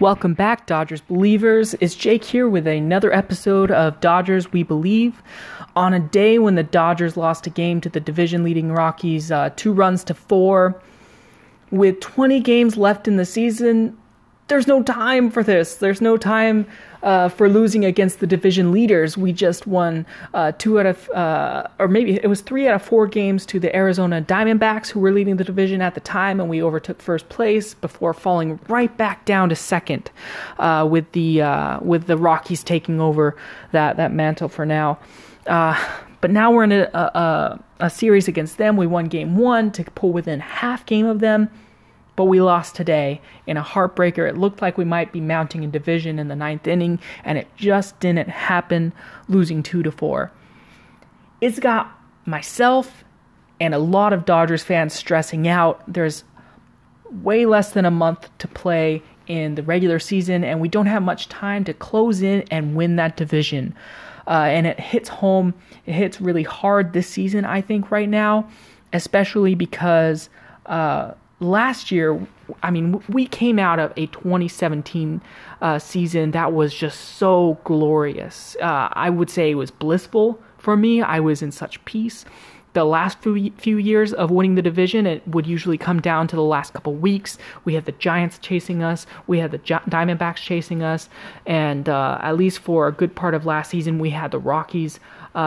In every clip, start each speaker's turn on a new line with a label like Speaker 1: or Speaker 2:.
Speaker 1: Welcome back, Dodgers believers. It's Jake here with another episode of Dodgers We Believe. On a day when the Dodgers lost a game to the division leading Rockies, uh, two runs to four, with 20 games left in the season, there's no time for this. There's no time uh, for losing against the division leaders. We just won uh, two out of, uh, or maybe it was three out of four games to the Arizona Diamondbacks, who were leading the division at the time, and we overtook first place before falling right back down to second, uh, with the uh, with the Rockies taking over that that mantle for now. Uh, but now we're in a, a, a series against them. We won game one to pull within half game of them but we lost today in a heartbreaker. It looked like we might be mounting a division in the ninth inning, and it just didn't happen, losing two to four. It's got myself and a lot of Dodgers fans stressing out. There's way less than a month to play in the regular season, and we don't have much time to close in and win that division. Uh, and it hits home, it hits really hard this season, I think, right now, especially because. Uh, last year, I mean, we came out of a 2017 uh, season that was just so glorious. Uh, I would say it was blissful for me. I was in such peace. The last few, few years of winning the division, it would usually come down to the last couple weeks. We had the Giants chasing us, we had the Diamondbacks chasing us, and uh, at least for a good part of last season, we had the Rockies uh,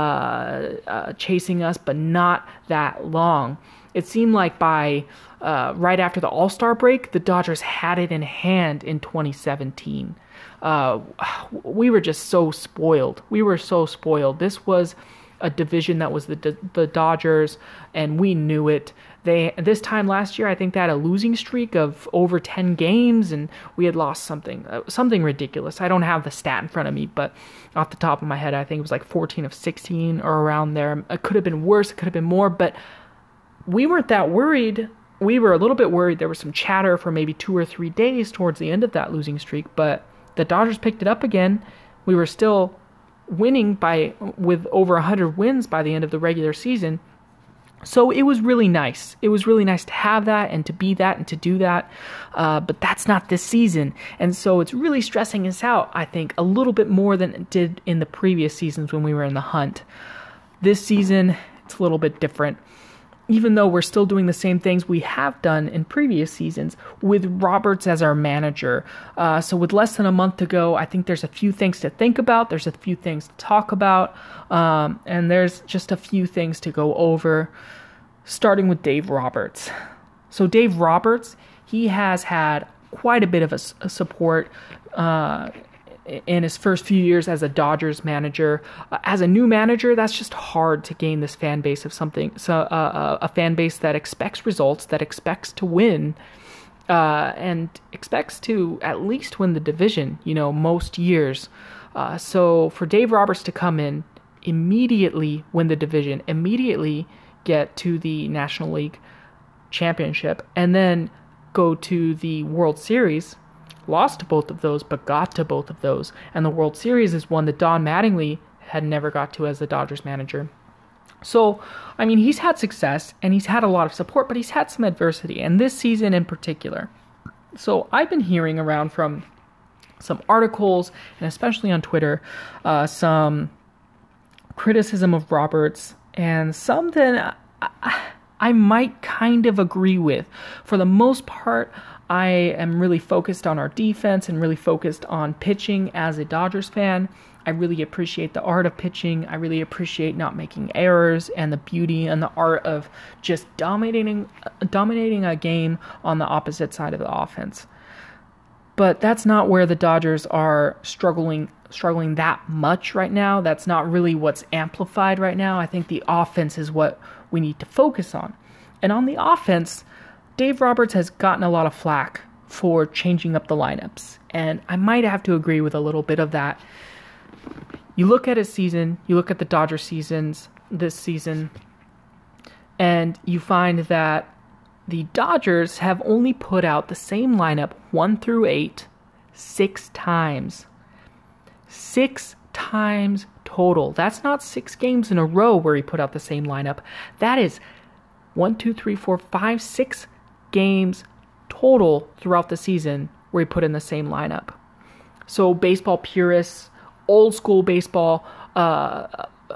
Speaker 1: uh, chasing us, but not that long. It seemed like by uh, right after the All Star break, the Dodgers had it in hand in 2017. Uh, we were just so spoiled. We were so spoiled. This was a division that was the the Dodgers, and we knew it. They this time last year, I think they had a losing streak of over 10 games, and we had lost something uh, something ridiculous. I don't have the stat in front of me, but off the top of my head, I think it was like 14 of 16 or around there. It could have been worse. It could have been more, but we weren't that worried. We were a little bit worried. There was some chatter for maybe two or three days towards the end of that losing streak, but the Dodgers picked it up again. We were still winning by with over 100 wins by the end of the regular season. So it was really nice. It was really nice to have that and to be that and to do that. Uh, but that's not this season. And so it's really stressing us out, I think, a little bit more than it did in the previous seasons when we were in the hunt. This season, it's a little bit different even though we're still doing the same things we have done in previous seasons with Roberts as our manager. Uh, so, with less than a month to go, I think there's a few things to think about, there's a few things to talk about, um, and there's just a few things to go over, starting with Dave Roberts. So, Dave Roberts, he has had quite a bit of a, a support. Uh, in his first few years as a Dodgers manager. Uh, as a new manager, that's just hard to gain this fan base of something. So uh, uh, a fan base that expects results, that expects to win, uh, and expects to at least win the division. You know, most years. Uh, so for Dave Roberts to come in immediately win the division, immediately get to the National League championship, and then go to the World Series lost to both of those, but got to both of those. And the World Series is one that Don Mattingly had never got to as the Dodgers manager. So, I mean, he's had success and he's had a lot of support, but he's had some adversity, and this season in particular. So, I've been hearing around from some articles and especially on Twitter, uh, some criticism of Roberts and some that I, I might kind of agree with. For the most part, I am really focused on our defense and really focused on pitching as a Dodgers fan. I really appreciate the art of pitching. I really appreciate not making errors and the beauty and the art of just dominating dominating a game on the opposite side of the offense. But that's not where the Dodgers are struggling struggling that much right now. That's not really what's amplified right now. I think the offense is what we need to focus on. And on the offense, Dave Roberts has gotten a lot of flack for changing up the lineups, and I might have to agree with a little bit of that. You look at his season, you look at the Dodger seasons this season, and you find that the Dodgers have only put out the same lineup 1 through 8 six times. Six times total. That's not six games in a row where he put out the same lineup. That is one, two, three, four, five, six games total throughout the season where he put in the same lineup. So baseball purists, old school baseball uh,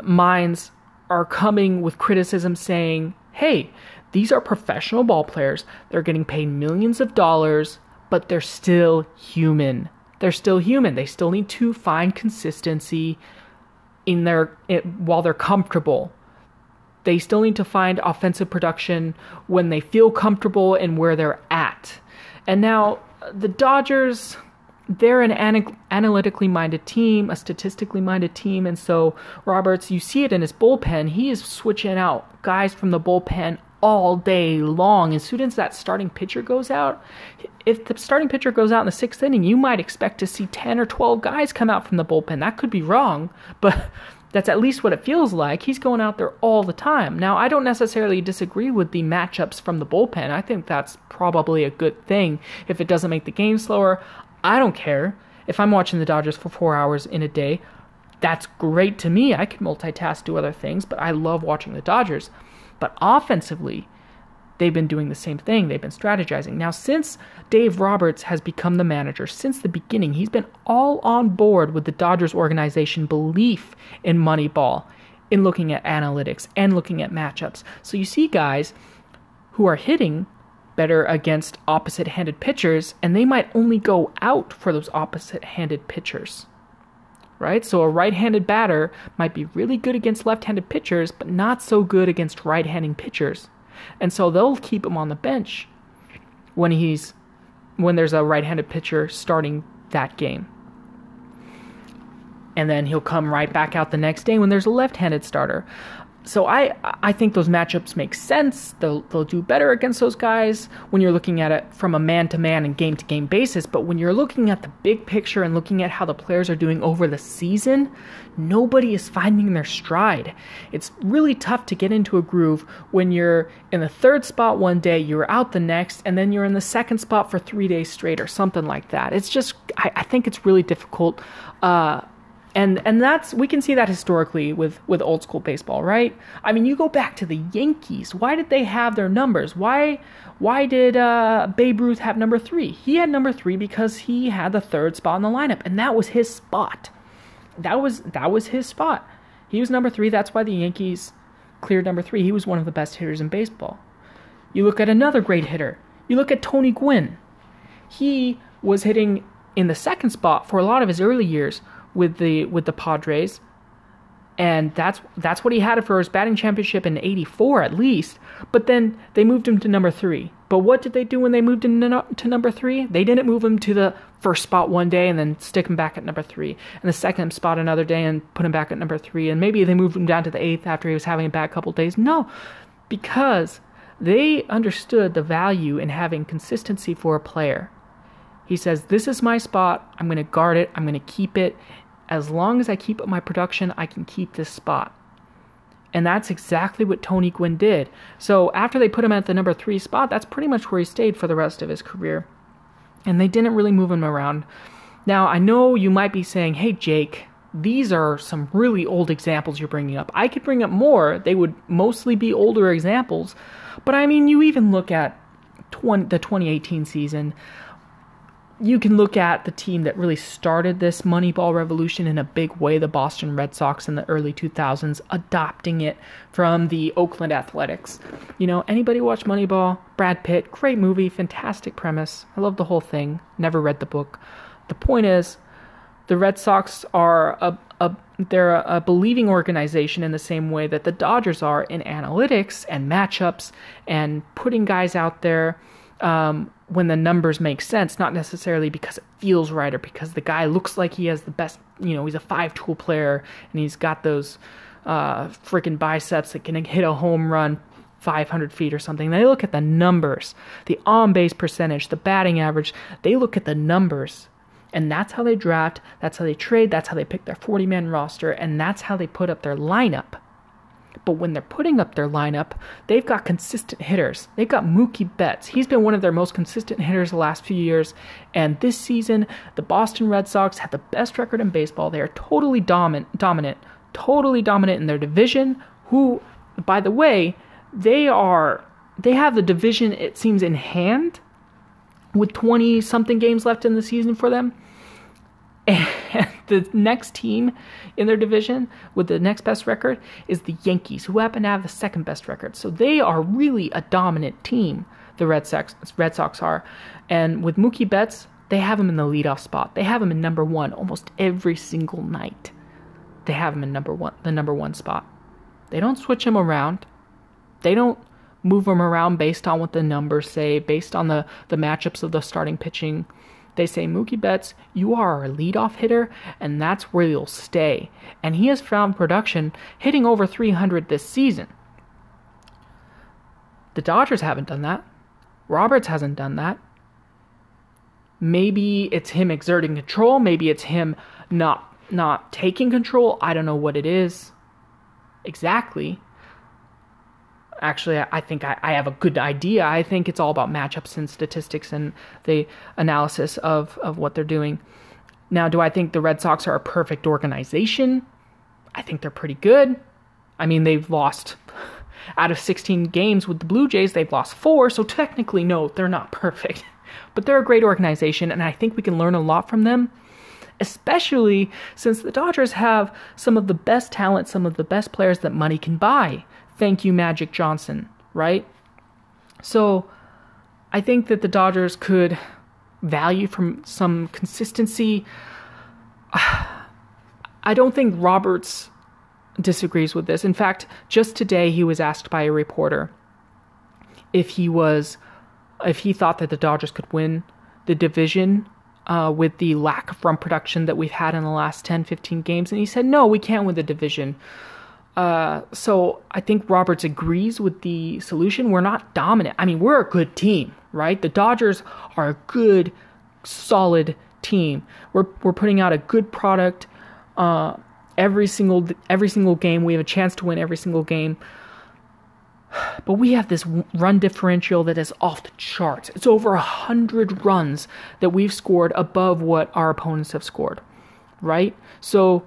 Speaker 1: minds are coming with criticism saying, hey, these are professional ball players. They're getting paid millions of dollars, but they're still human. They're still human. They still need to find consistency in their it, while they're comfortable. They still need to find offensive production when they feel comfortable and where they're at. And now the Dodgers they're an analytically minded team, a statistically minded team, and so Roberts, you see it in his bullpen. He is switching out guys from the bullpen all day long. As soon as that starting pitcher goes out, if the starting pitcher goes out in the sixth inning, you might expect to see 10 or 12 guys come out from the bullpen. That could be wrong, but that's at least what it feels like. He's going out there all the time. Now, I don't necessarily disagree with the matchups from the bullpen. I think that's probably a good thing. If it doesn't make the game slower, I don't care. If I'm watching the Dodgers for four hours in a day, that's great to me. I can multitask, do other things, but I love watching the Dodgers. But offensively, they've been doing the same thing. They've been strategizing. Now, since Dave Roberts has become the manager, since the beginning, he's been all on board with the Dodgers organization belief in Moneyball, in looking at analytics and looking at matchups. So you see guys who are hitting better against opposite handed pitchers, and they might only go out for those opposite handed pitchers. Right? So a right handed batter might be really good against left handed pitchers, but not so good against right handed pitchers. And so they'll keep him on the bench when he's when there's a right handed pitcher starting that game. And then he'll come right back out the next day when there's a left handed starter so I I think those matchups make sense. They'll they'll do better against those guys when you're looking at it from a man to man and game to game basis. But when you're looking at the big picture and looking at how the players are doing over the season, nobody is finding their stride. It's really tough to get into a groove when you're in the third spot one day, you're out the next, and then you're in the second spot for three days straight or something like that. It's just I, I think it's really difficult. Uh, and and that's we can see that historically with with old school baseball right? I mean you go back to the yankees. Why did they have their numbers? Why why did uh, babe ruth have number three? He had number three because he had the third spot in the lineup and that was his spot. That was that was his spot. He was number three. That's why the yankees cleared number three. He was one of the best hitters in baseball. You look at another great hitter. You look at tony gwynn. He was hitting in the second spot for a lot of his early years with the with the Padres, and that's that's what he had for his batting championship in '84 at least. But then they moved him to number three. But what did they do when they moved him to number three? They didn't move him to the first spot one day and then stick him back at number three, and the second spot another day and put him back at number three, and maybe they moved him down to the eighth after he was having a bad couple days. No, because they understood the value in having consistency for a player. He says, This is my spot. I'm going to guard it. I'm going to keep it as long as I keep up my production, I can keep this spot. And that's exactly what Tony Gwynn did. So after they put him at the number three spot, that's pretty much where he stayed for the rest of his career. And they didn't really move him around. Now, I know you might be saying, hey, Jake, these are some really old examples you're bringing up. I could bring up more. They would mostly be older examples. But I mean, you even look at 20, the 2018 season you can look at the team that really started this Moneyball revolution in a big way, the Boston Red Sox in the early 2000s, adopting it from the Oakland Athletics. You know, anybody watch Moneyball? Brad Pitt, great movie, fantastic premise. I love the whole thing. Never read the book. The point is, the Red Sox are a, a they're a, a believing organization in the same way that the Dodgers are in analytics and matchups and putting guys out there um, when the numbers make sense, not necessarily because it feels right or because the guy looks like he has the best, you know, he's a five tool player and he's got those uh, freaking biceps that can hit a home run 500 feet or something. They look at the numbers, the on base percentage, the batting average. They look at the numbers. And that's how they draft, that's how they trade, that's how they pick their 40 man roster, and that's how they put up their lineup. But when they're putting up their lineup, they've got consistent hitters. They've got Mookie Betts. He's been one of their most consistent hitters the last few years. And this season, the Boston Red Sox have the best record in baseball. They are totally dominant, dominant, totally dominant in their division. Who, by the way, they are they have the division it seems in hand with 20 something games left in the season for them. And the next team in their division with the next best record is the Yankees, who happen to have the second best record. So they are really a dominant team, the Red Sox, Red Sox are. And with Mookie Betts, they have him in the leadoff spot. They have him in number one almost every single night. They have him in number one, the number one spot. They don't switch him around. They don't move him around based on what the numbers say, based on the, the matchups of the starting pitching. They say, Mookie Betts, you are our leadoff hitter, and that's where you'll stay. And he has found production hitting over 300 this season. The Dodgers haven't done that. Roberts hasn't done that. Maybe it's him exerting control, maybe it's him not not taking control. I don't know what it is exactly actually i think I, I, have a good idea. I think it's all about matchups and statistics and the analysis of, of what they're doing. Now do i think the red sox are a perfect organization? I think they're pretty good. I mean they've lost out of 16 games with the blue jays they've lost four so technically no they're not perfect. But they're a great organization and i think we can learn a lot from them especially since the dodgers have some of the best talent some of the best players that money can buy Thank you, Magic Johnson, right? So I think that the Dodgers could value from some consistency. I don't think Roberts disagrees with this. In fact, just today he was asked by a reporter if he was if he thought that the Dodgers could win the division uh, with the lack of run production that we've had in the last 10, 15 games. And he said, no, we can't win the division. Uh, so I think Roberts agrees with the solution. We're not dominant. I mean, we're a good team, right? The Dodgers are a good, solid team. We're we're putting out a good product. Uh, every single every single game, we have a chance to win every single game. But we have this run differential that is off the charts. It's over a hundred runs that we've scored above what our opponents have scored, right? So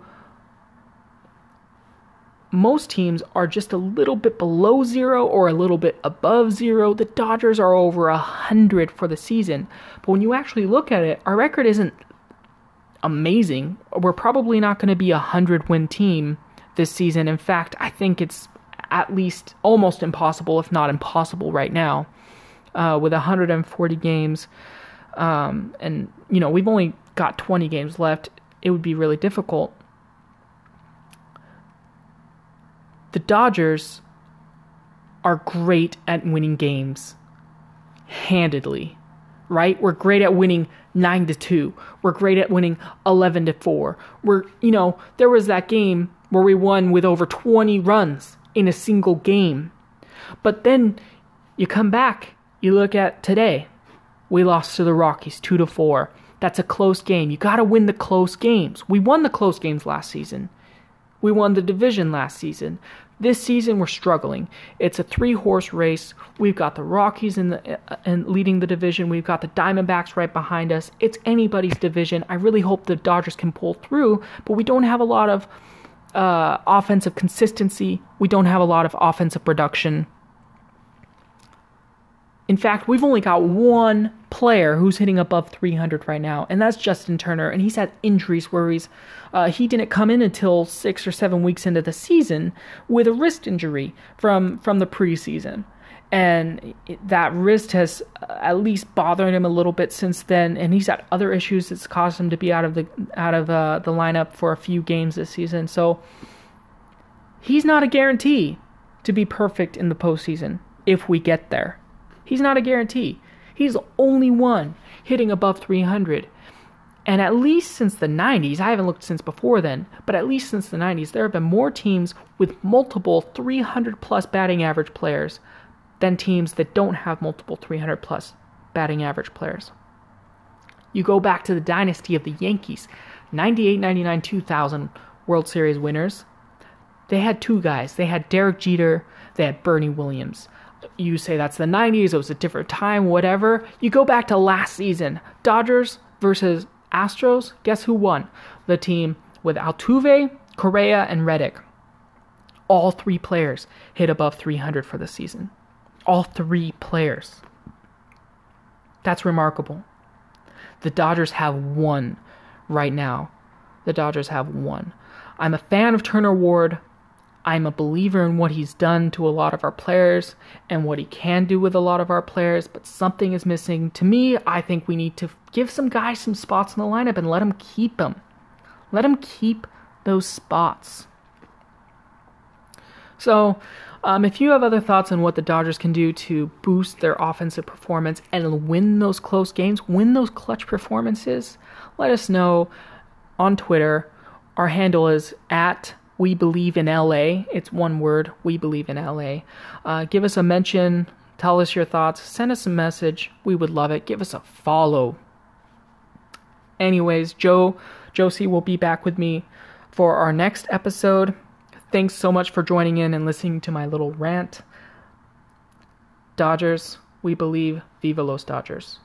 Speaker 1: most teams are just a little bit below zero or a little bit above zero. The Dodgers are over a hundred for the season. But when you actually look at it, our record isn't amazing. We're probably not going to be a hundred win team this season. In fact, I think it's at least almost impossible, if not impossible, right now. Uh, with 140 games, um, and you know we've only got 20 games left, it would be really difficult. The Dodgers are great at winning games handedly, right? We're great at winning 9 to 2. We're great at winning 11 to 4. We're, you know, there was that game where we won with over 20 runs in a single game. But then you come back, you look at today. We lost to the Rockies 2 to 4. That's a close game. You got to win the close games. We won the close games last season. We won the division last season. This season we're struggling. It's a three-horse race. We've got the Rockies in the and uh, leading the division. We've got the Diamondbacks right behind us. It's anybody's division. I really hope the Dodgers can pull through, but we don't have a lot of uh, offensive consistency. We don't have a lot of offensive production. In fact, we've only got one player who's hitting above 300 right now, and that's Justin Turner. And he's had injuries worries. Uh, he didn't come in until six or seven weeks into the season with a wrist injury from from the preseason, and that wrist has uh, at least bothered him a little bit since then. And he's had other issues that's caused him to be out of the out of uh, the lineup for a few games this season. So he's not a guarantee to be perfect in the postseason if we get there. He's not a guarantee. He's the only one hitting above 300. And at least since the 90s, I haven't looked since before then, but at least since the 90s, there have been more teams with multiple 300 plus batting average players than teams that don't have multiple 300 plus batting average players. You go back to the dynasty of the Yankees, 98, 99, 2000 World Series winners. They had two guys. They had Derek Jeter, they had Bernie Williams you say that's the 90s, it was a different time, whatever. You go back to last season Dodgers versus Astros. Guess who won? The team with Altuve, Correa, and Reddick. All three players hit above 300 for the season. All three players. That's remarkable. The Dodgers have one right now. The Dodgers have one. I'm a fan of Turner Ward. I'm a believer in what he's done to a lot of our players and what he can do with a lot of our players, but something is missing. To me, I think we need to give some guys some spots in the lineup and let them keep them. Let them keep those spots. So, um, if you have other thoughts on what the Dodgers can do to boost their offensive performance and win those close games, win those clutch performances, let us know on Twitter. Our handle is at we Believe in LA. It's one word, We Believe in LA. Uh, give us a mention, tell us your thoughts, send us a message. We would love it. Give us a follow. Anyways, Joe Josie will be back with me for our next episode. Thanks so much for joining in and listening to my little rant. Dodgers, we believe. Viva los Dodgers.